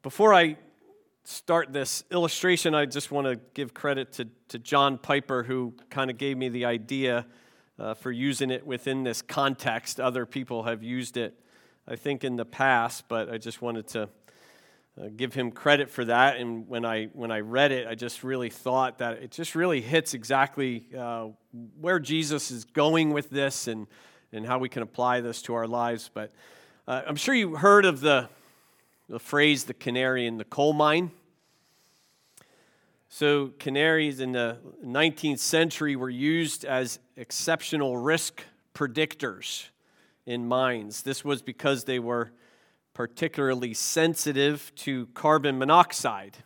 Before I start this illustration, I just want to give credit to, to John Piper, who kind of gave me the idea uh, for using it within this context. Other people have used it, I think, in the past, but I just wanted to uh, give him credit for that. And when I, when I read it, I just really thought that it just really hits exactly uh, where Jesus is going with this and, and how we can apply this to our lives. But uh, I'm sure you heard of the the phrase the canary in the coal mine. So, canaries in the 19th century were used as exceptional risk predictors in mines. This was because they were particularly sensitive to carbon monoxide,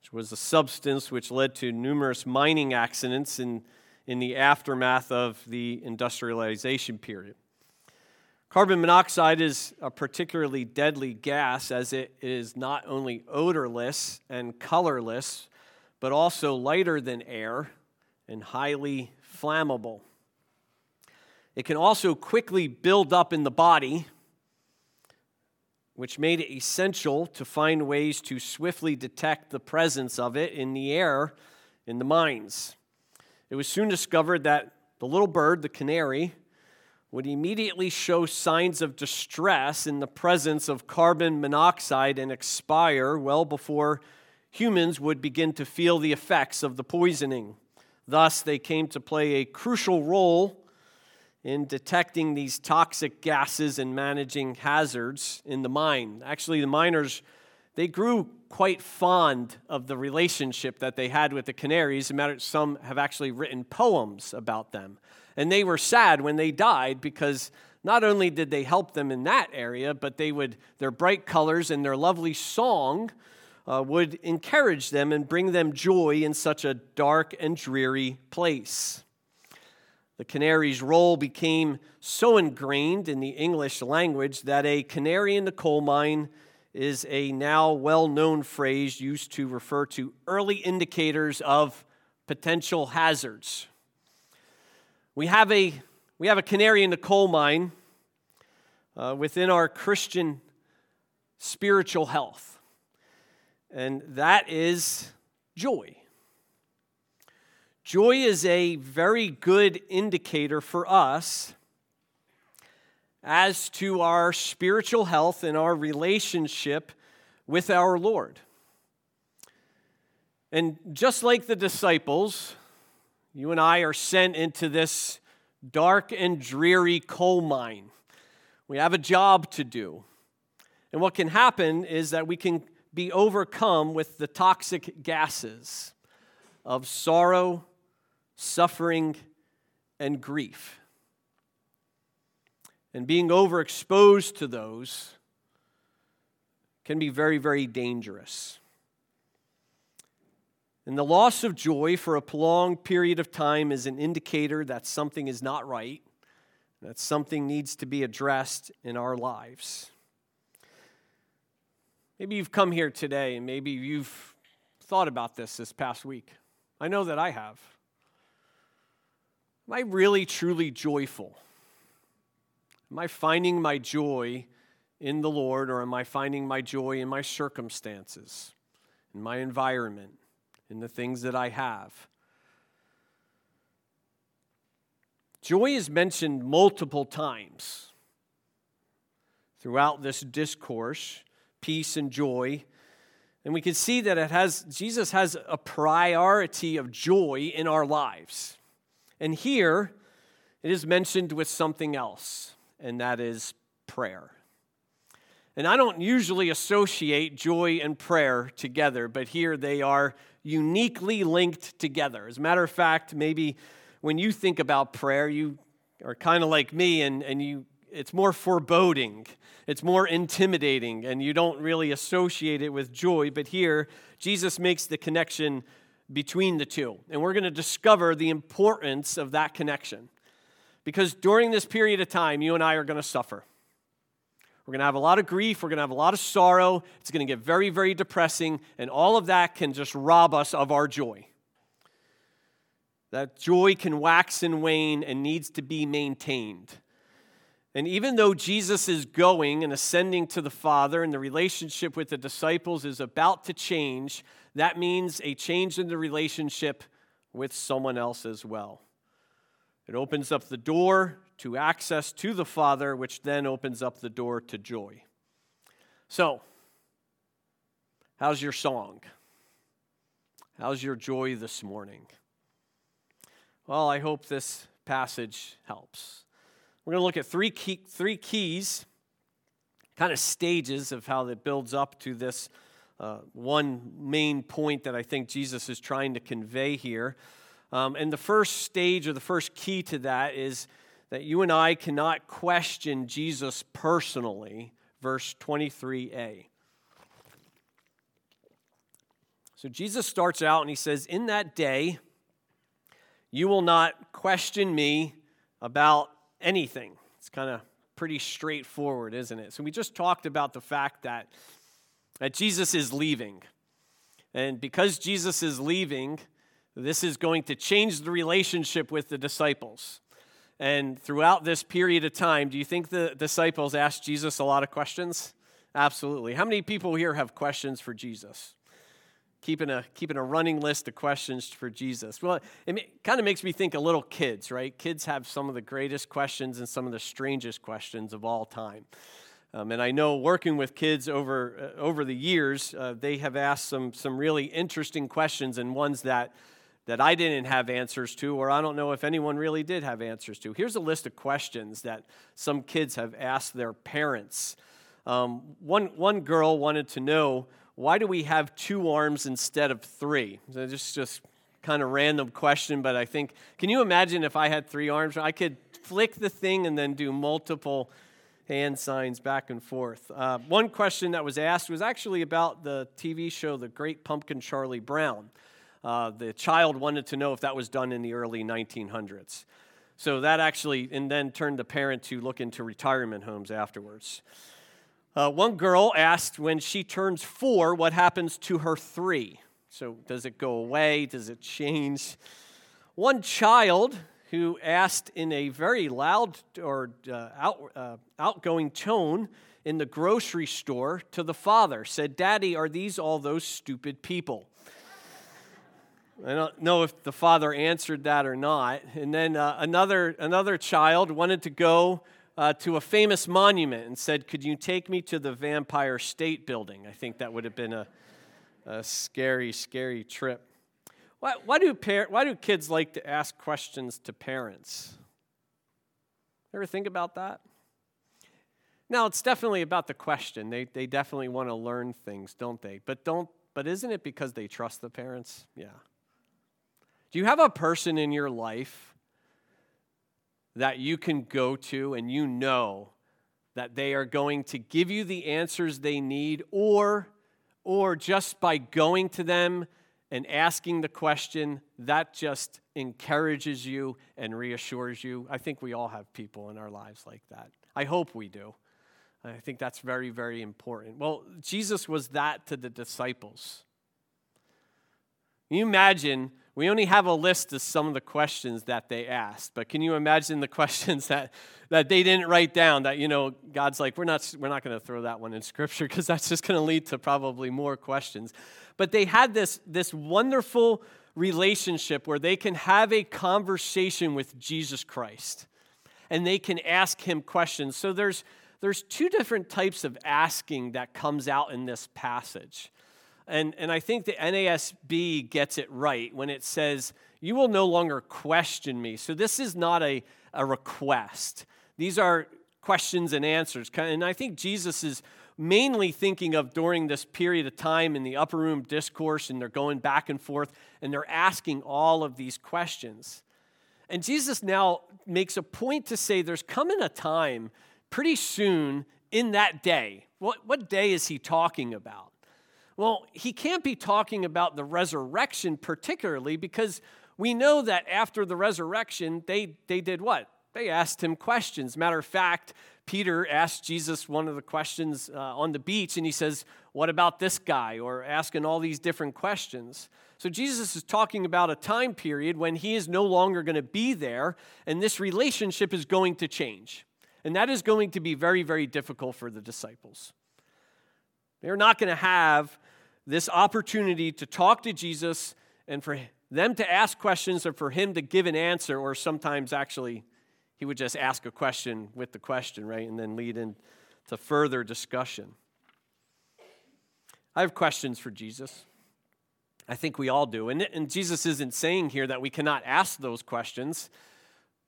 which was a substance which led to numerous mining accidents in, in the aftermath of the industrialization period. Carbon monoxide is a particularly deadly gas as it is not only odorless and colorless, but also lighter than air and highly flammable. It can also quickly build up in the body, which made it essential to find ways to swiftly detect the presence of it in the air in the mines. It was soon discovered that the little bird, the canary, would immediately show signs of distress in the presence of carbon monoxide and expire well before humans would begin to feel the effects of the poisoning. Thus, they came to play a crucial role in detecting these toxic gases and managing hazards in the mine. Actually, the miners they grew quite fond of the relationship that they had with the canaries. Some have actually written poems about them. And they were sad when they died because not only did they help them in that area, but they would, their bright colors and their lovely song uh, would encourage them and bring them joy in such a dark and dreary place. The canary's role became so ingrained in the English language that a canary in the coal mine is a now well known phrase used to refer to early indicators of potential hazards. We have a, we have a canary in the coal mine uh, within our Christian spiritual health, and that is joy. Joy is a very good indicator for us as to our spiritual health and our relationship with our Lord. And just like the disciples, you and I are sent into this dark and dreary coal mine. We have a job to do. And what can happen is that we can be overcome with the toxic gases of sorrow, suffering, and grief. And being overexposed to those can be very, very dangerous. And the loss of joy for a prolonged period of time is an indicator that something is not right, that something needs to be addressed in our lives. Maybe you've come here today and maybe you've thought about this this past week. I know that I have. Am I really, truly joyful? Am I finding my joy in the Lord or am I finding my joy in my circumstances, in my environment? In the things that I have. Joy is mentioned multiple times throughout this discourse peace and joy. And we can see that it has, Jesus has a priority of joy in our lives. And here it is mentioned with something else, and that is prayer. And I don't usually associate joy and prayer together, but here they are uniquely linked together. As a matter of fact, maybe when you think about prayer, you are kind of like me and, and you it's more foreboding, it's more intimidating, and you don't really associate it with joy. But here, Jesus makes the connection between the two. And we're going to discover the importance of that connection. Because during this period of time, you and I are going to suffer. We're going to have a lot of grief. We're going to have a lot of sorrow. It's going to get very, very depressing. And all of that can just rob us of our joy. That joy can wax and wane and needs to be maintained. And even though Jesus is going and ascending to the Father and the relationship with the disciples is about to change, that means a change in the relationship with someone else as well. It opens up the door to access to the Father, which then opens up the door to joy. So, how's your song? How's your joy this morning? Well, I hope this passage helps. We're going to look at three, key, three keys, kind of stages of how it builds up to this uh, one main point that I think Jesus is trying to convey here. Um, and the first stage or the first key to that is that you and I cannot question Jesus personally, verse 23a. So Jesus starts out and he says, In that day, you will not question me about anything. It's kind of pretty straightforward, isn't it? So we just talked about the fact that, that Jesus is leaving. And because Jesus is leaving, this is going to change the relationship with the disciples. And throughout this period of time, do you think the disciples asked Jesus a lot of questions? Absolutely. How many people here have questions for Jesus? keeping a keeping a running list of questions for Jesus. Well, it kind of makes me think of little kids, right? Kids have some of the greatest questions and some of the strangest questions of all time. Um, and I know working with kids over uh, over the years, uh, they have asked some some really interesting questions and ones that that I didn't have answers to, or I don't know if anyone really did have answers to. Here's a list of questions that some kids have asked their parents. Um, one one girl wanted to know why do we have two arms instead of three? So just just kind of random question, but I think can you imagine if I had three arms? I could flick the thing and then do multiple hand signs back and forth. Uh, one question that was asked was actually about the TV show The Great Pumpkin Charlie Brown. Uh, the child wanted to know if that was done in the early 1900s. So that actually, and then turned the parent to look into retirement homes afterwards. Uh, one girl asked when she turns four, what happens to her three? So, does it go away? Does it change? One child who asked in a very loud or uh, out, uh, outgoing tone in the grocery store to the father said, Daddy, are these all those stupid people? I don't know if the father answered that or not. And then uh, another, another child wanted to go uh, to a famous monument and said, Could you take me to the Vampire State Building? I think that would have been a, a scary, scary trip. Why, why, do par- why do kids like to ask questions to parents? Ever think about that? Now, it's definitely about the question. They, they definitely want to learn things, don't they? But, don't, but isn't it because they trust the parents? Yeah. Do you have a person in your life that you can go to and you know that they are going to give you the answers they need or or just by going to them and asking the question that just encourages you and reassures you? I think we all have people in our lives like that. I hope we do. I think that's very very important. Well jesus was that to the disciples. Can you imagine we only have a list of some of the questions that they asked, but can you imagine the questions that, that they didn't write down that, you know, God's like, we're not, we're not going to throw that one in Scripture because that's just going to lead to probably more questions. But they had this, this wonderful relationship where they can have a conversation with Jesus Christ and they can ask him questions. So there's, there's two different types of asking that comes out in this passage. And, and I think the NASB gets it right when it says, You will no longer question me. So this is not a, a request, these are questions and answers. And I think Jesus is mainly thinking of during this period of time in the upper room discourse, and they're going back and forth, and they're asking all of these questions. And Jesus now makes a point to say there's coming a time pretty soon in that day. What, what day is he talking about? Well, he can't be talking about the resurrection particularly because we know that after the resurrection, they, they did what? They asked him questions. Matter of fact, Peter asked Jesus one of the questions uh, on the beach, and he says, What about this guy? Or asking all these different questions. So Jesus is talking about a time period when he is no longer going to be there, and this relationship is going to change. And that is going to be very, very difficult for the disciples. They're not going to have this opportunity to talk to Jesus and for them to ask questions or for him to give an answer, or sometimes actually he would just ask a question with the question, right? And then lead into further discussion. I have questions for Jesus. I think we all do. And, and Jesus isn't saying here that we cannot ask those questions.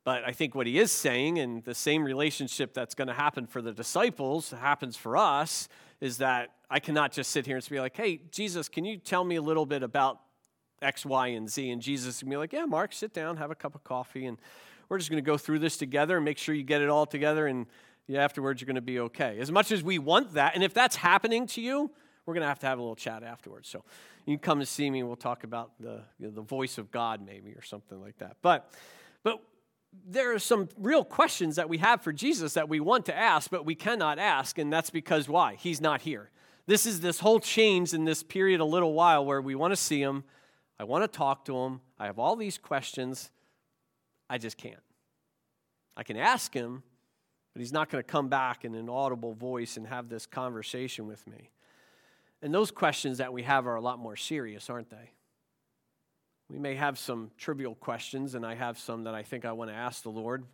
But I think what he is saying, and the same relationship that's going to happen for the disciples happens for us, is that I cannot just sit here and be like, hey, Jesus, can you tell me a little bit about X, Y, and Z? And Jesus can be like, yeah, Mark, sit down, have a cup of coffee, and we're just going to go through this together and make sure you get it all together, and yeah, afterwards you're going to be okay. As much as we want that, and if that's happening to you, we're going to have to have a little chat afterwards. So you can come to see me, and we'll talk about the, you know, the voice of God, maybe, or something like that. But, but there are some real questions that we have for Jesus that we want to ask, but we cannot ask, and that's because why? He's not here. This is this whole change in this period, a little while, where we want to see him. I want to talk to him. I have all these questions. I just can't. I can ask him, but he's not going to come back in an audible voice and have this conversation with me. And those questions that we have are a lot more serious, aren't they? We may have some trivial questions, and I have some that I think I want to ask the Lord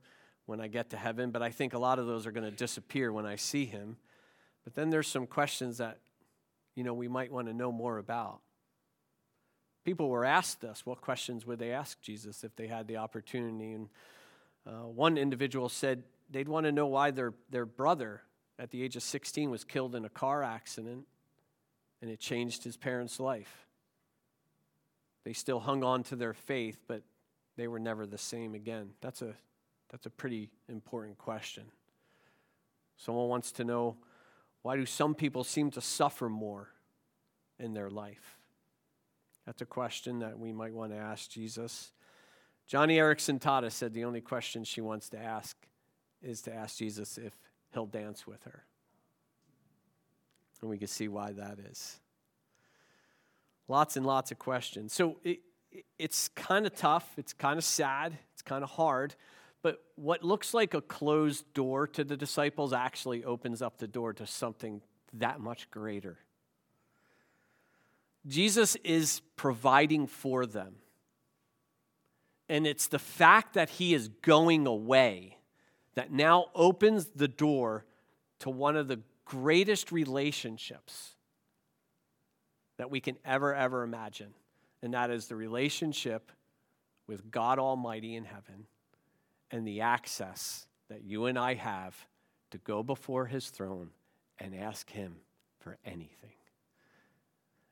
when I get to heaven, but I think a lot of those are going to disappear when I see Him. But then there's some questions that, you know, we might want to know more about. People were asked us, what questions would they ask Jesus if they had the opportunity? And uh, one individual said they'd want to know why their, their brother at the age of 16 was killed in a car accident and it changed his parents' life. They still hung on to their faith, but they were never the same again. That's a, that's a pretty important question. Someone wants to know why do some people seem to suffer more in their life? That's a question that we might want to ask Jesus. Joni Eareckson Tada said the only question she wants to ask is to ask Jesus if he'll dance with her. And we can see why that is. Lots and lots of questions. So it, it's kind of tough. It's kind of sad. It's kind of hard. But what looks like a closed door to the disciples actually opens up the door to something that much greater. Jesus is providing for them. And it's the fact that he is going away that now opens the door to one of the greatest relationships that we can ever, ever imagine. And that is the relationship with God Almighty in heaven and the access that you and I have to go before his throne and ask him for anything.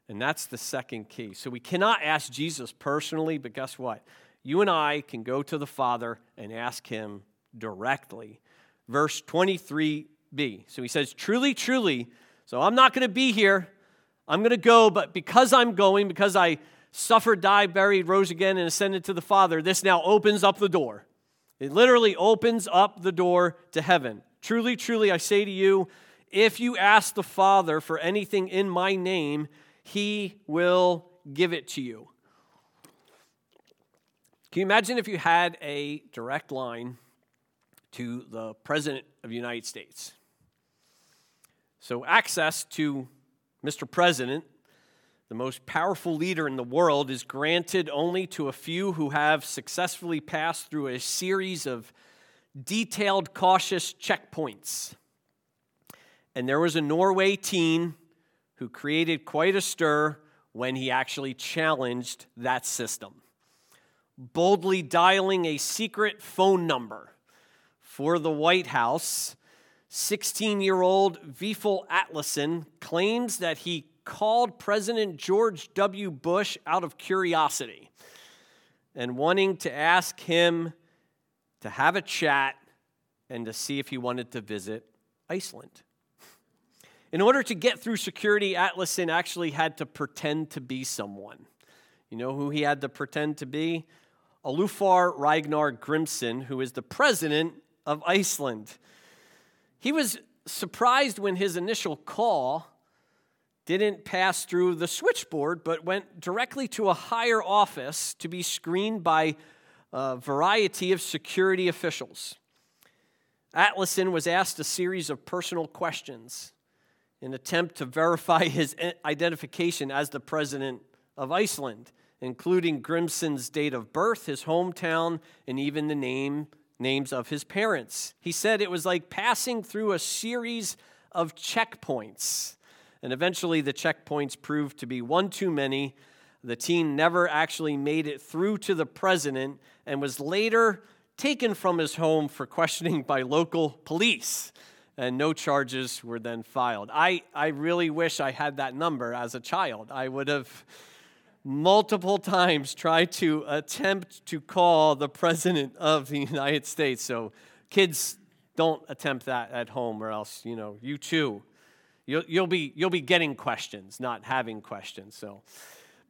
And that's the second key. So we cannot ask Jesus personally, but guess what? You and I can go to the Father and ask him directly. Verse 23b. So he says, Truly, truly, so I'm not going to be here I'm going to go, but because I'm going, because I suffered, died, buried, rose again, and ascended to the Father, this now opens up the door. It literally opens up the door to heaven. Truly, truly, I say to you, if you ask the Father for anything in my name, he will give it to you. Can you imagine if you had a direct line to the President of the United States? So, access to Mr. President, the most powerful leader in the world, is granted only to a few who have successfully passed through a series of detailed, cautious checkpoints. And there was a Norway teen who created quite a stir when he actually challenged that system, boldly dialing a secret phone number for the White House 16 year old Vifill Atlason claims that he called President George W. Bush out of curiosity and wanting to ask him to have a chat and to see if he wanted to visit Iceland. In order to get through security, Atlason actually had to pretend to be someone. You know who he had to pretend to be? Olafur Ragnar Grimsson, who is the president of Iceland. He was surprised when his initial call didn't pass through the switchboard, but went directly to a higher office to be screened by a variety of security officials. Atlason was asked a series of personal questions in attempt to verify his identification as the president of Iceland, including Grimsson's date of birth, his hometown, and even the name names of his parents. He said it was like passing through a series of checkpoints. And eventually the checkpoints proved to be one too many. The teen never actually made it through to the president and was later taken from his home for questioning by local police. And no charges were then filed. I, I really wish I had that number as a child. I would have multiple times tried to attempt to call the President of the United States. So, kids, don't attempt that at home, or else, you know, you too. You'll, you'll, be, you'll be getting questions, not having questions. So,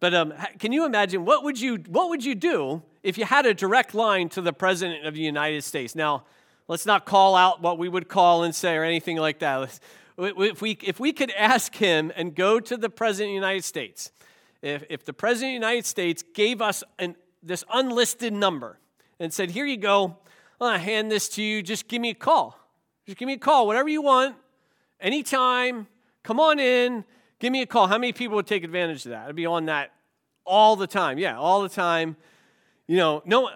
but um, can you imagine what would you what would you do if you had a direct line to the president of the United States? Now, let's not call out what we would call and say or anything like that. If we if we could ask him and go to the president of the United States, if if the president of the United States gave us an, this unlisted number and said, "Here you go, i hand this to you. Just give me a call. Just give me a call, whatever you want, anytime. Come on in." Give me a call. How many people would take advantage of that? I'd be on that all the time. Yeah, all the time. You know, no,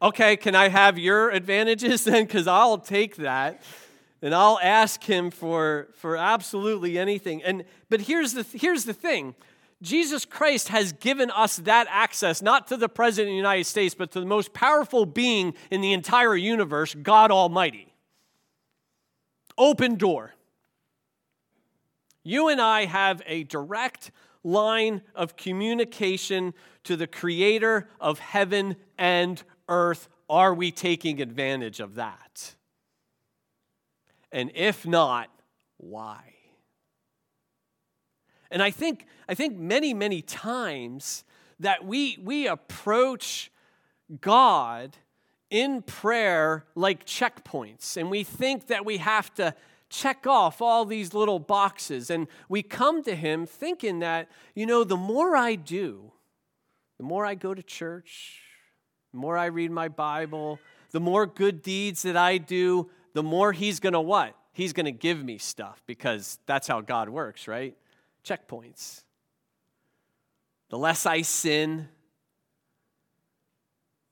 okay, can I have your advantages then? Because I'll take that and I'll ask him for, for absolutely anything. And, but here's the, here's the thing Jesus Christ has given us that access, not to the President of the United States, but to the most powerful being in the entire universe, God Almighty. Open door. You and I have a direct line of communication to the creator of heaven and earth. Are we taking advantage of that? And if not, why? And I think, I think many, many times that we, we approach God in prayer like checkpoints, and we think that we have to check off all these little boxes. And we come to Him thinking that, you know, the more I do, the more I go to church, the more I read my Bible, the more good deeds that I do, the more He's to what? He's to give me stuff because that's how God works, right? Checkpoints. The less I sin,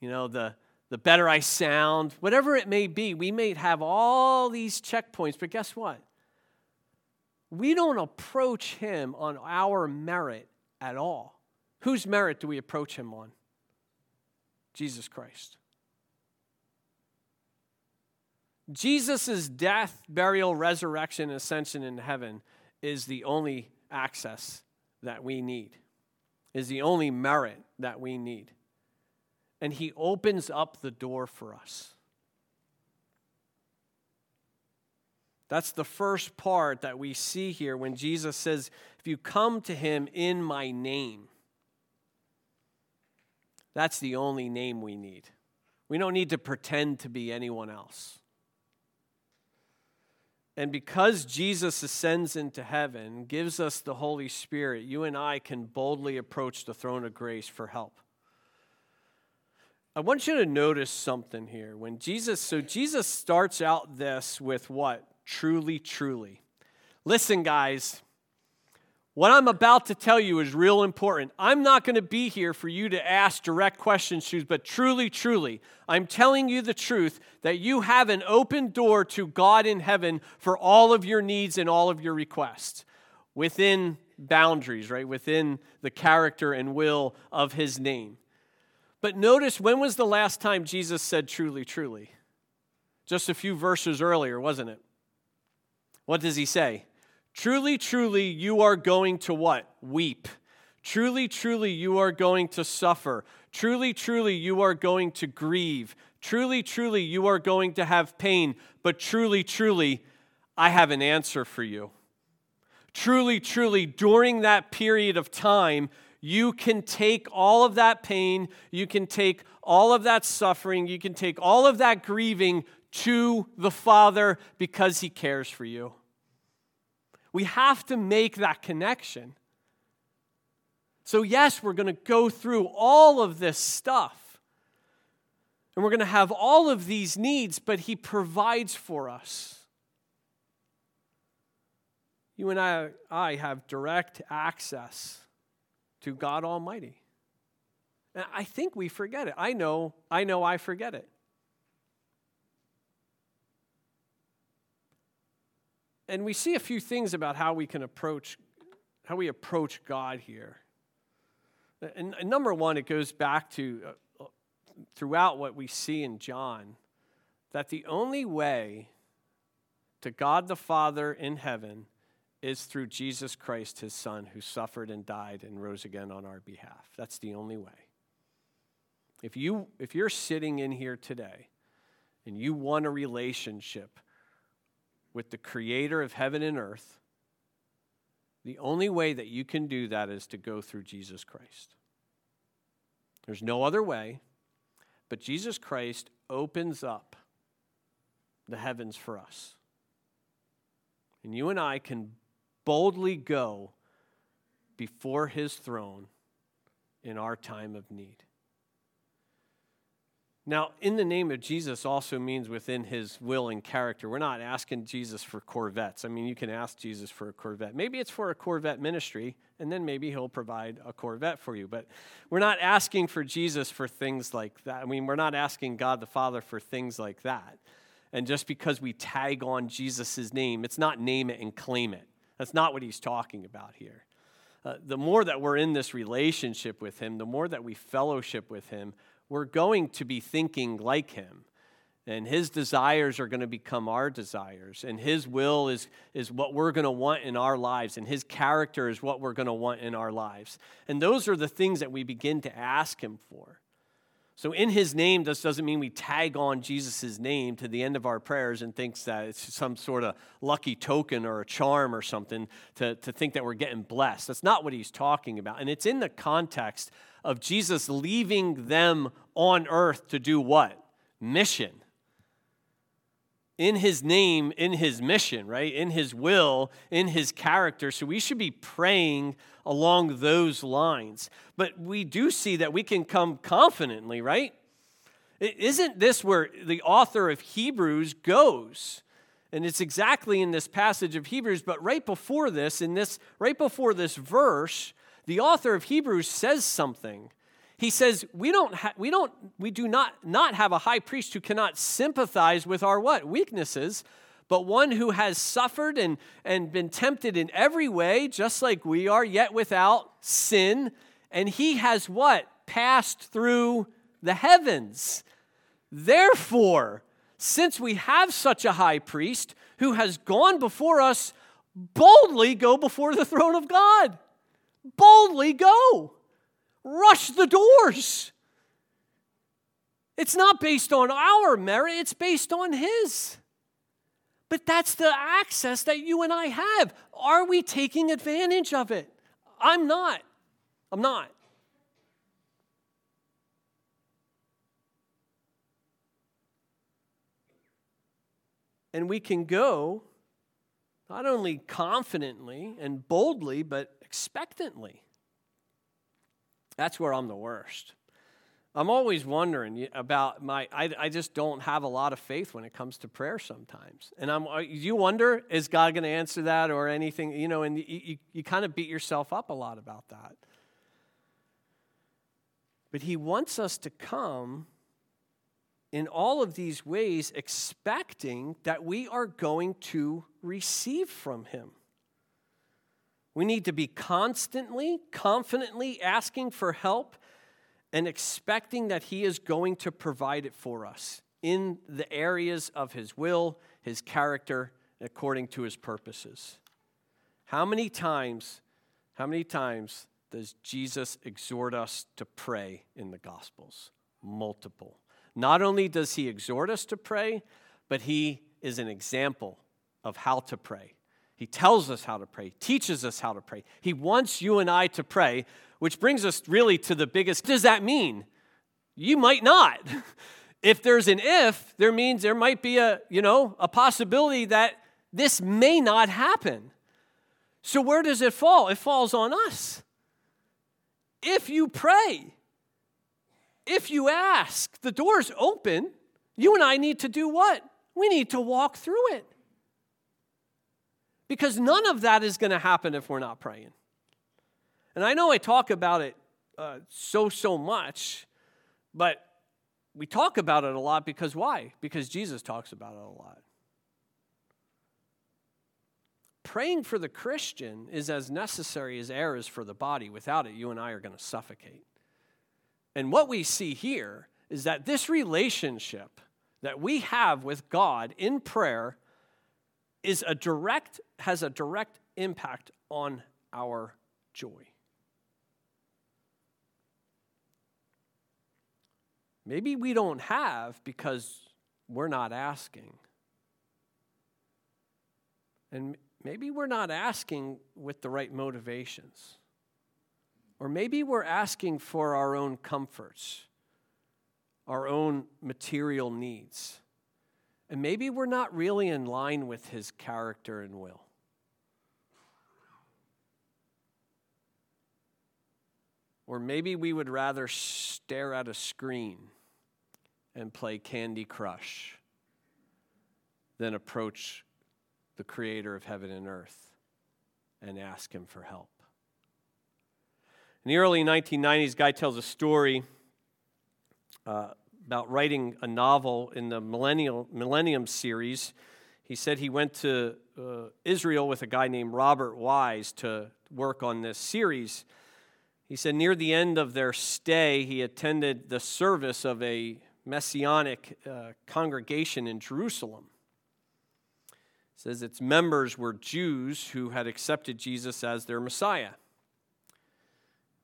you know, the the better I sound, whatever it may be, we may have all these checkpoints, but guess what? We don't approach him on our merit at all. Whose merit do we approach him on? Jesus Christ. Jesus' death, burial, resurrection, ascension in heaven is the only access that we need, is the only merit that we need and he opens up the door for us. That's the first part that we see here when Jesus says, If you come to him in my name, that's the only name we need. We don't need to pretend to be anyone else. And because Jesus ascends into heaven, gives us the Holy Spirit, you and I can boldly approach the throne of grace for help. I want you to notice something here. When Jesus, so Jesus starts out this with what? Truly, truly. Listen, guys, what I'm about to tell you is real important. I'm not going to be here for you to ask direct questions to, but truly, truly, I'm telling you the truth that you have an open door to God in heaven for all of your needs and all of your requests within boundaries, right? Within the character and will of his name. But notice when was the last time Jesus said truly, truly? Just a few verses earlier, wasn't it? What does he say? Truly, truly, you are going to what? Weep. Truly, truly, you are going to suffer. Truly, truly, you are going to grieve. Truly, truly, you are going to have pain. But truly, truly, I have an answer for you. Truly, truly, during that period of time, you can take all of that pain, you can take all of that suffering, you can take all of that grieving to the Father because He cares for you. We have to make that connection. So, yes, we're going to go through all of this stuff. And we're going to have all of these needs, but He provides for us. You and I, I have direct access to God Almighty. And I think we forget it. I know, I know I forget it. And we see a few things about how we can approach how we approach God here. And, and number one, it goes back to uh, throughout what we see in John that the only way to God the Father in heaven is through Jesus Christ, his Son, who suffered and died and rose again on our behalf. That's the only way. If, you, if you're sitting in here today and you want a relationship with the creator of heaven and earth, the only way that you can do that is to go through Jesus Christ. There's no other way, but Jesus Christ opens up the heavens for us. And you and I can boldly go before his throne in our time of need. Now, in the name of Jesus also means within his will and character. We're not asking Jesus for Corvettes. I mean, you can ask Jesus for a Corvette. Maybe it's for a Corvette ministry, and then maybe he'll provide a Corvette for you. But we're not asking for Jesus for things like that. I mean, we're not asking God the Father for things like that. And just because we tag on Jesus' name, it's not name it and claim it. That's not what he's talking about here. Uh, the more that we're in this relationship with him, the more that we fellowship with him, we're going to be thinking like him. And his desires are going to become our desires. And his will is, is what we're going to want in our lives. And his character is what we're going to want in our lives. And those are the things that we begin to ask him for. So, in his name, this doesn't mean we tag on Jesus' name to the end of our prayers and thinks that it's some sort of lucky token or a charm or something to, to think that we're getting blessed. That's not what he's talking about. And it's in the context of Jesus leaving them on earth to do what? Mission. In his name, in his mission, right? In his will, in his character. So we should be praying along those lines. But we do see that we can come confidently, right? Isn't this where the author of Hebrews goes? And it's exactly in this passage of Hebrews, but right before this, in this, right before this verse, the author of Hebrews says something. He says, we don't, ha- we don't, we do not, not have a high priest who cannot sympathize with our what? Weaknesses, but one who has suffered and, and been tempted in every way, just like we are, yet without sin. And he has what? Passed through the heavens. Therefore, since we have such a high priest who has gone before us, boldly go before the throne of God. Boldly go. Rush the doors. It's not based on our merit, it's based on His. But that's the access that you and I have. Are we taking advantage of it? I'm not. I'm not. And we can go not only confidently and boldly, but expectantly. That's where I'm the worst. I'm always wondering about my, I, I just don't have a lot of faith when it comes to prayer sometimes. And I'm, uh, you wonder, is God going to answer that or anything? You know, and you, you, you kind of beat yourself up a lot about that. But He wants us to come in all of these ways expecting that we are going to receive from Him. We need to be constantly, confidently asking for help and expecting that He is going to provide it for us in the areas of His will, His character, according to His purposes. How many times, how many times does Jesus exhort us to pray in the Gospels? Multiple. Not only does He exhort us to pray, but He is an example of how to pray. He tells us how to pray, teaches us how to pray. He wants you and I to pray, which brings us really to the biggest. Does that mean? You might not. if there's an if, there means there might be a, you know, a possibility that this may not happen. So where does it fall? It falls on us. If you pray, if you ask, the door's open. You and I need to do what? We need to walk through it. Because none of that is going to happen if we're not praying. And I know I talk about it uh, so, so much, but we talk about it a lot because why? Because Jesus talks about it a lot. Praying for the Christian is as necessary as air is for the body. Without it, you and I are going to suffocate. And what we see here is that this relationship that we have with God in prayer is a direct has a direct impact on our joy. Maybe we don't have because we're not asking. And maybe we're not asking with the right motivations. Or maybe we're asking for our own comforts, our own material needs. And maybe we're not really in line with his character and will. Or maybe we would rather stare at a screen and play Candy Crush than approach the creator of heaven and earth and ask him for help. In the early 1990s, guy tells a story uh, about writing a novel in the Millennial, Millennium series. He said he went to uh, Israel with a guy named Robert Wise to work on this series. He said near the end of their stay, he attended the service of a messianic uh, congregation in Jerusalem. It says its members were Jews who had accepted Jesus as their Messiah.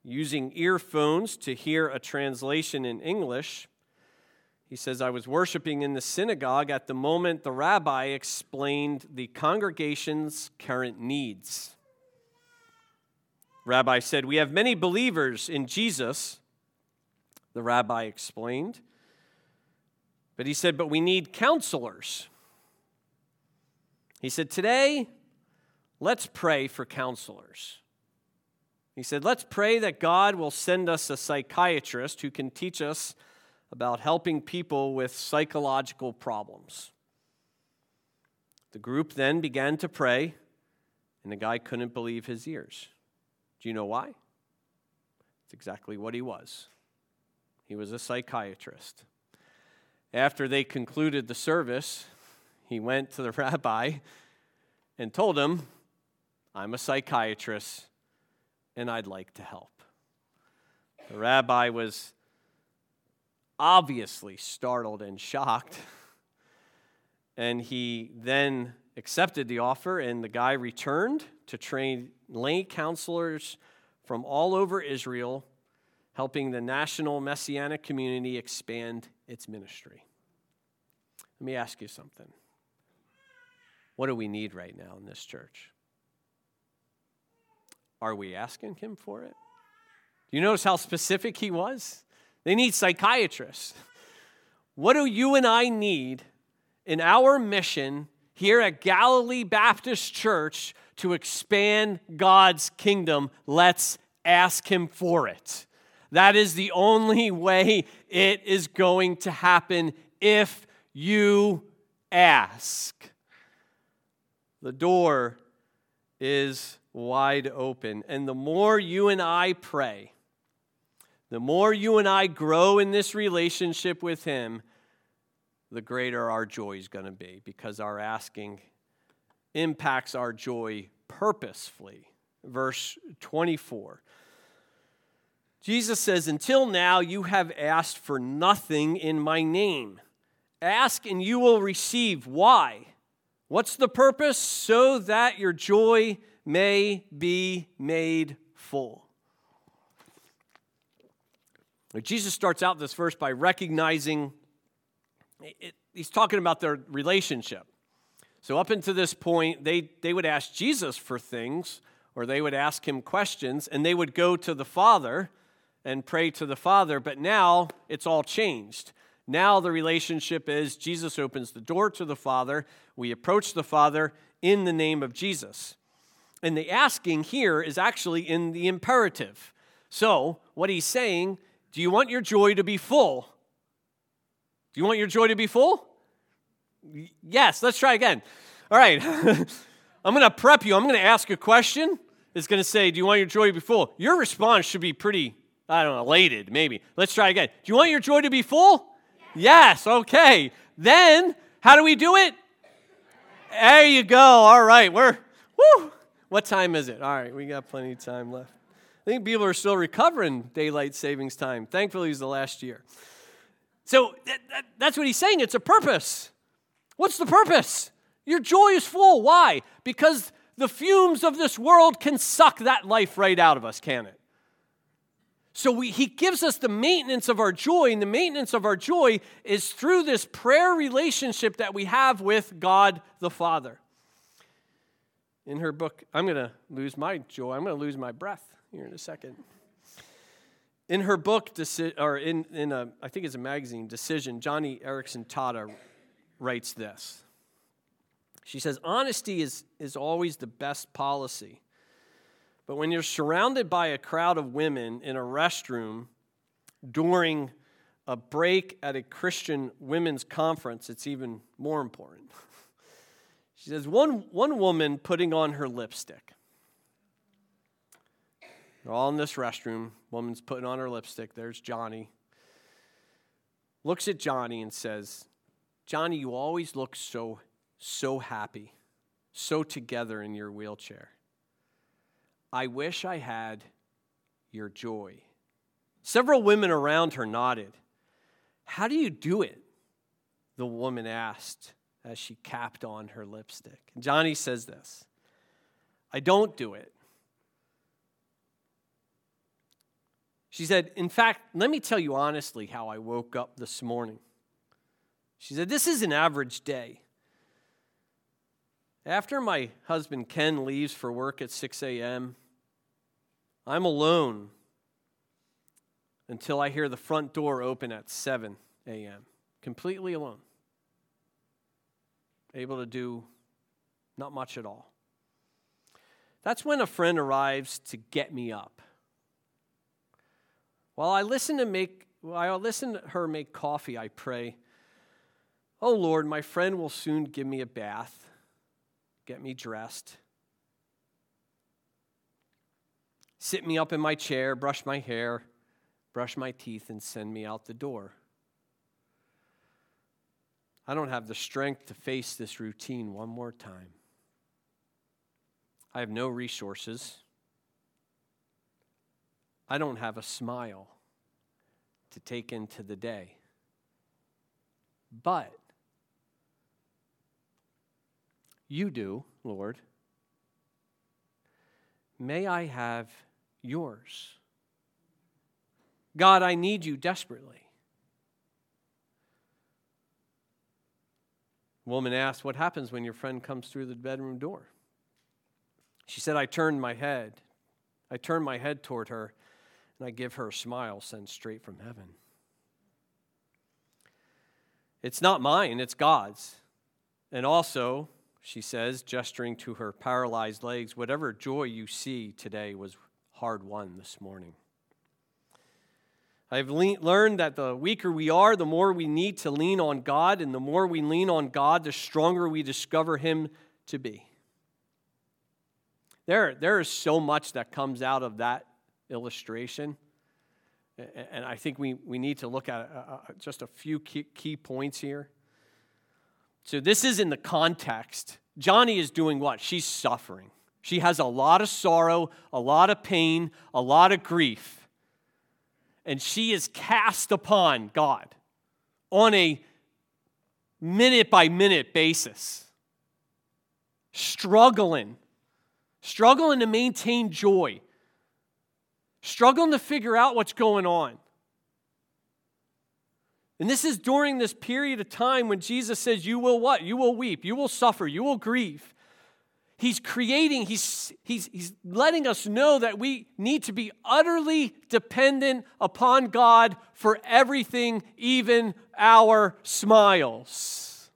Using earphones to hear a translation in English, he says, I was worshiping in the synagogue at the moment the rabbi explained the congregation's current needs. Rabbi said, We have many believers in Jesus, the rabbi explained. But he said, But we need counselors. He said, Today, let's pray for counselors. He said, Let's pray that God will send us a psychiatrist who can teach us about helping people with psychological problems. The group then began to pray, and the guy couldn't believe his ears. You know why? It's exactly what he was. He was a psychiatrist. After they concluded the service, he went to the rabbi and told him, I'm a psychiatrist and I'd like to help. The rabbi was obviously startled and shocked. And he then accepted the offer, and the guy returned to train lay counselors from all over Israel, helping the national messianic community expand its ministry. Let me ask you something. What do we need right now in this church? Are we asking him for it? Do you notice how specific he was? They need psychiatrists. What do you and I need in our mission here at Galilee Baptist Church to expand God's kingdom? Let's ask Him for it. That is the only way it is going to happen if you ask. The door is wide open. And the more you and I pray, the more you and I grow in this relationship with Him, the greater our joy is going to be because our asking impacts our joy purposefully. Verse 24. Jesus says, Until now you have asked for nothing in my name. Ask and you will receive. Why? What's the purpose? So that your joy may be made full. Jesus starts out this verse by recognizing it, he's talking about their relationship. So, up until this point, they, they would ask Jesus for things, or they would ask him questions, and they would go to the Father and pray to the Father. But now it's all changed. Now the relationship is Jesus opens the door to the Father. We approach the Father in the name of Jesus. And the asking here is actually in the imperative. So, what he's saying Do you want your joy to be full? Do you want your joy to be full? Yes, let's try again. All right. I'm going to prep you. I'm going to ask a question. It's going to say, Do you want your joy to be full? Your response should be pretty, I don't know, elated, maybe. Let's try again. Do you want your joy to be full? Yes. yes. Okay. Then, how do we do it? There you go. All right. We're, whoo. What time is it? All right. We got plenty of time left. I think people are still recovering daylight savings time. Thankfully, it's the last year. So that, that, that's what he's saying. It's a purpose. What's the purpose? Your joy is full. Why? Because the fumes of this world can suck that life right out of us, can it? So we, he gives us the maintenance of our joy, and the maintenance of our joy is through this prayer relationship that we have with God the Father. In her book, I'm going to lose my joy. I'm going to lose my breath here in a second. In her book, or in, in a, I think it's a magazine, Decision, Joni Eareckson Tada writes this. She says, Honesty is, is always the best policy. But when you're surrounded by a crowd of women in a restroom during a break at a Christian women's conference, it's even more important. She says, one, one woman putting on her lipstick. They're all in this restroom. Woman's putting on her lipstick. There's Joni. Looks at Joni and says, Joni, you always look so, so happy, so together in your wheelchair. I wish I had your joy. Several women around her nodded. How do you do it? The woman asked as she capped on her lipstick. Joni says this I don't do it. She said, In fact, let me tell you honestly how I woke up this morning. She said, This is an average day. After my husband Ken leaves for work at 6 a.m., I'm alone until I hear the front door open at 7 a.m., completely alone. Able to do not much at all. That's when a friend arrives to get me up. While I listen to make while I listen to her make coffee, I pray, Oh Lord, my friend will soon give me a bath, get me dressed, sit me up in my chair, brush my hair, brush my teeth, and send me out the door. I don't have the strength to face this routine one more time. I have no resources. I don't have a smile to take into the day. But you do, Lord. May I have yours? God, I need you desperately. woman asked, What happens when your friend comes through the bedroom door? She said, I turned my head. I turn my head toward her and I give her a smile sent straight from heaven. It's not mine, it's God's. And also, she says, gesturing to her paralyzed legs, whatever joy you see today was hard won this morning. I've le- learned that the weaker we are, the more we need to lean on God, and the more we lean on God, the stronger we discover Him to be. There, there is so much that comes out of that illustration. And I think we, we need to look at uh, uh, just a few key, key points here. So, this is in the context. Joni is doing what? She's suffering. She has a lot of sorrow, a lot of pain, a lot of grief. And she is cast upon God on a minute by minute basis, struggling, struggling to maintain joy, struggling to figure out what's going on. And this is during this period of time when Jesus says, You will what? You will weep, you will suffer, you will grieve. He's creating, he's, he's, he's letting us know that we need to be utterly dependent upon God for everything, even our smiles.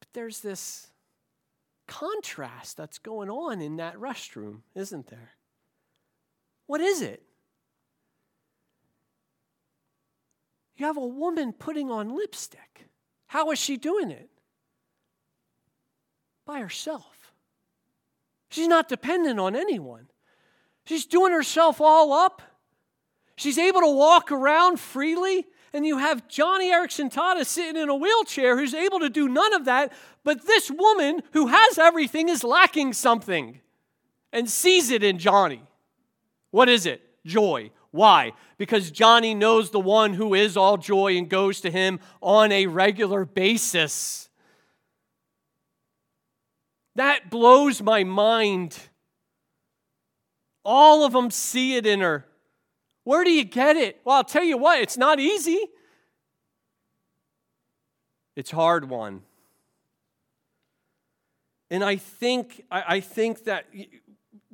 But there's this contrast that's going on in that restroom, isn't there? What is it? You have a woman putting on lipstick. How is she doing it? By herself. She's not dependent on anyone. She's doing herself all up. She's able to walk around freely. And you have Joni Eareckson Tada sitting in a wheelchair who's able to do none of that. But this woman who has everything is lacking something and sees it in Joni. What is it? Joy. Why? Because Joni knows the one who is all joy and goes to him on a regular basis. That blows my mind. All of them see it in her. Where do you get it? Well, I'll tell you what, it's not easy. It's hard won. And I think, I, think that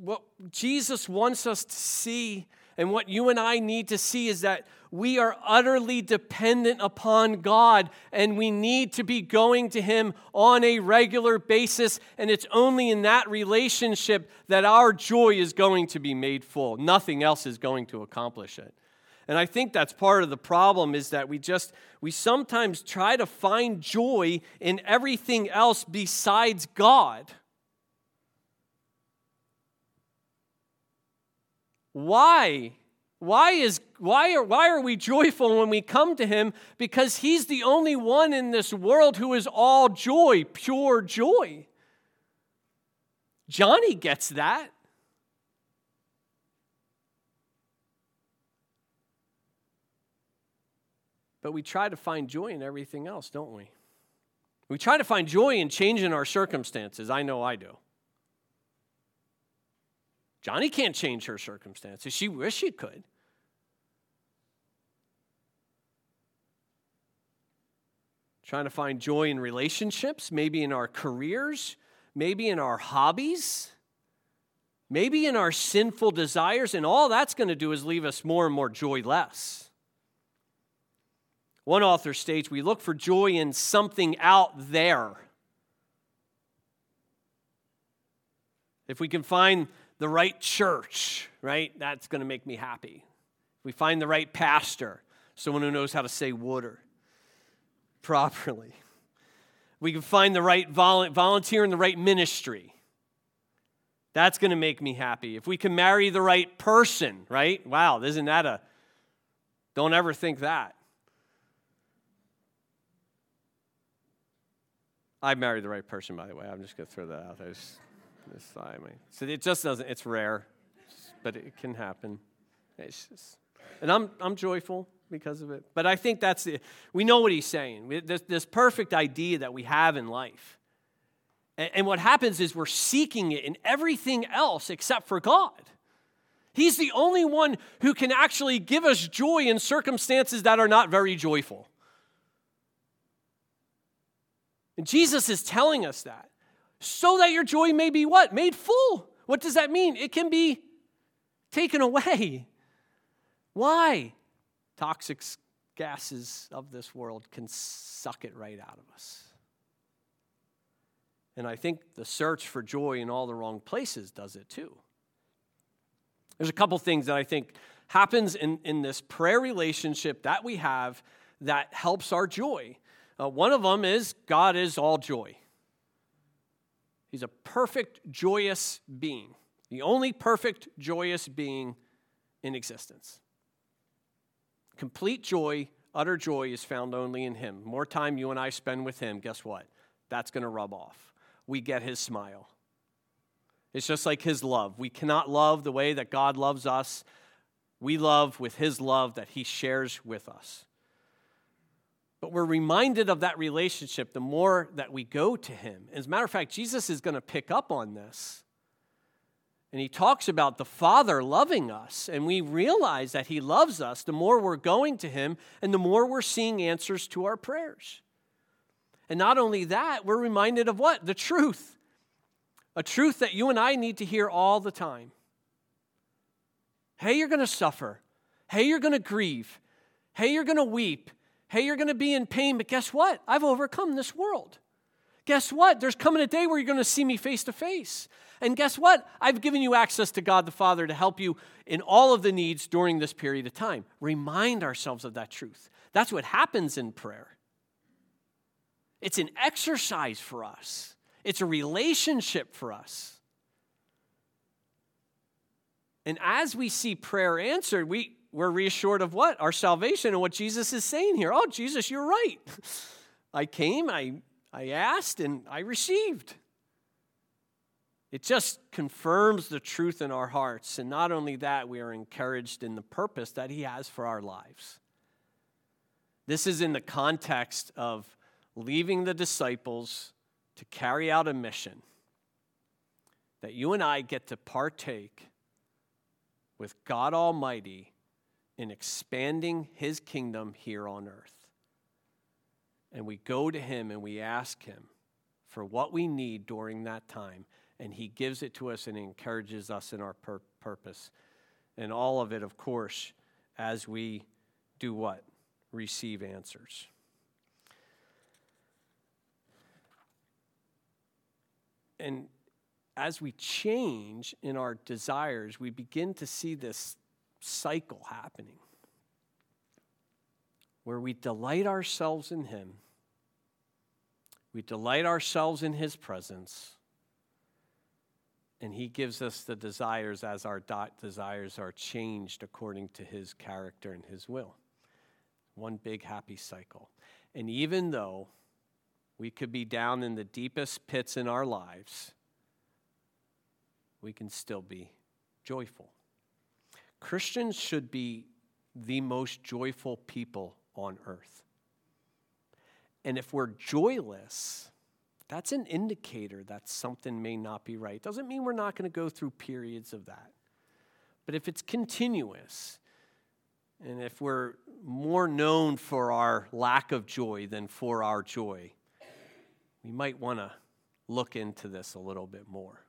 what Jesus wants us to see and what you and I need to see is that we are utterly dependent upon God and we need to be going to Him on a regular basis. And it's only in that relationship that our joy is going to be made full. Nothing else is going to accomplish it. And I think that's part of the problem is that we just, we sometimes try to find joy in everything else besides God. Why? Why, is, why, are, why are we joyful when we come to him? Because he's the only one in this world who is all joy, pure joy. Joni gets that. But we try to find joy in everything else, don't we? We try to find joy in changing our circumstances. I know I do. Joni can't change her circumstances. She wish she could. Trying to find joy in relationships, maybe in our careers, maybe in our hobbies, maybe in our sinful desires, and all that's going to do is leave us more and more joyless. One author states we look for joy in something out there. If we can find the right church, right? That's going to make me happy. If we find the right pastor, someone who knows how to say water properly. We can find the right vol- volunteer in the right ministry. That's going to make me happy. If we can marry the right person, right? Wow, isn't that a. Don't ever think that. I married the right person, by the way. I'm just going to throw that out there. This Mean, so it just doesn't. It's rare, but it can happen. It's just, and I'm I'm joyful because of it. But I think that's the, we know what he's saying. This, this perfect idea that we have in life. And, and what happens is we're seeking it in everything else except for God. He's the only one who can actually give us joy in circumstances that are not very joyful. And Jesus is telling us that so that your joy may be what? Made full. What does that mean? It can be taken away. Why? Toxic gases of this world can suck it right out of us. And I think the search for joy in all the wrong places does it too. There's a couple things that I think happens in, in this prayer relationship that we have that helps our joy. Uh, one of them is God is all joy. He's a perfect, joyous being, the only perfect, joyous being in existence. Complete joy, utter joy is found only in Him. More time you and I spend with Him, guess what? That's going to rub off. We get His smile. It's just like His love. We cannot love the way that God loves us. We love with His love that He shares with us. But we're reminded of that relationship the more that we go to Him. As a matter of fact, Jesus is going to pick up on this. And he talks about the Father loving us, and we realize that he loves us the more we're going to him and the more we're seeing answers to our prayers. And not only that, we're reminded of what? The truth. A truth that you and I need to hear all the time. Hey, you're going to suffer. Hey, you're going to grieve. Hey, you're going to weep. Hey, you're going to be in pain, but guess what? I've overcome this world. Guess what? There's coming a day where you're going to see me face to face. And guess what? I've given you access to God the Father to help you in all of the needs during this period of time. Remind ourselves of that truth. That's what happens in prayer. It's an exercise for us, it's a relationship for us. And as we see prayer answered, we, we're reassured of what? Our salvation and what Jesus is saying here. Oh, Jesus, you're right. I came, I, I asked, and I received. It just confirms the truth in our hearts. And not only that, we are encouraged in the purpose that He has for our lives. This is in the context of leaving the disciples to carry out a mission that you and I get to partake with God Almighty in expanding His kingdom here on earth. And we go to Him and we ask Him for what we need during that time and He gives it to us and encourages us in our pur- purpose. And all of it, of course, as we do what? Receive answers. And as we change in our desires, we begin to see this cycle happening where we delight ourselves in Him, we delight ourselves in His presence, and He gives us the desires as our desires are changed according to His character and His will. One big happy cycle. And even though we could be down in the deepest pits in our lives, we can still be joyful. Christians should be the most joyful people on earth. And if we're joyless, that's an indicator that something may not be right. Doesn't mean we're not going to go through periods of that. But if it's continuous, and if we're more known for our lack of joy than for our joy, we might want to look into this a little bit more.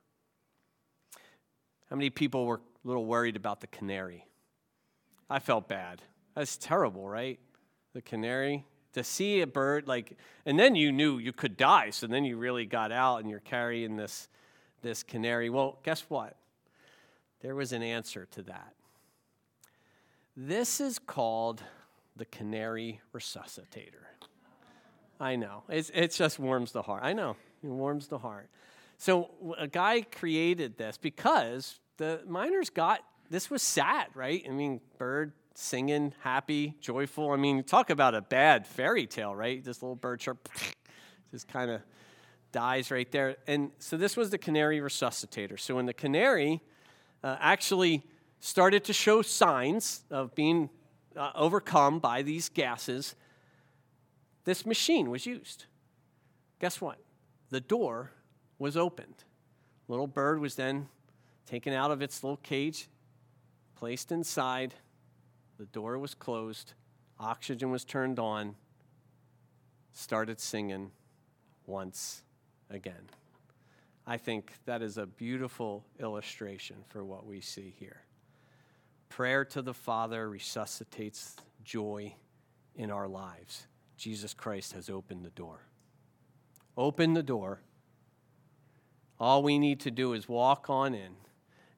How many people were a little worried about the canary? I felt bad. That's terrible, right? The canary? To see a bird like and then you knew you could die so then you really got out and you're carrying this this canary. Well guess what? There was an answer to that. This is called the canary resuscitator. I know. It's, it just warms the heart. I know. It warms the heart. So a guy created this because the miners got this was sad right i mean bird singing, happy, joyful. I mean, talk about a bad fairy tale, right? This little bird chirp just kind of dies right there. And so this was the canary resuscitator. So when the canary uh, actually started to show signs of being uh, overcome by these gases, this machine was used. Guess what? The door was opened. Little bird was then taken out of its little cage, placed inside, the door was closed, oxygen was turned on, started singing once again. I think that is a beautiful illustration for what we see here. Prayer to the Father resuscitates joy in our lives. Jesus Christ has opened the door. Open the door. All we need to do is walk on in.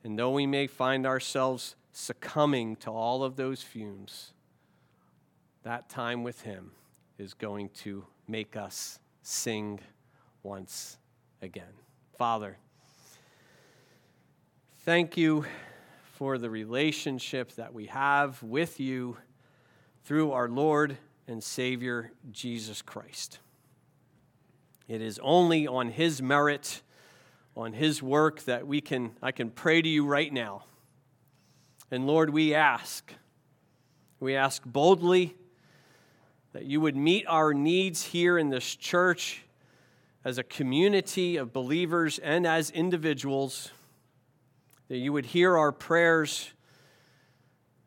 And though we may find ourselves succumbing to all of those fumes, that time with Him is going to make us sing once again. Father, thank you for the relationship that we have with you through our Lord and Savior Jesus Christ. It is only on His merit, on His work, that we can, I can pray to you right now. And Lord, we ask, we ask boldly that you would meet our needs here in this church as a community of believers and as individuals, that you would hear our prayers,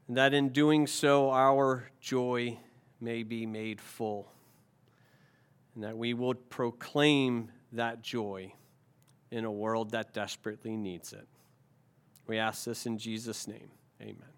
and that in doing so, our joy may be made full, and that we would proclaim that joy in a world that desperately needs it. We ask this in Jesus' name. Amen.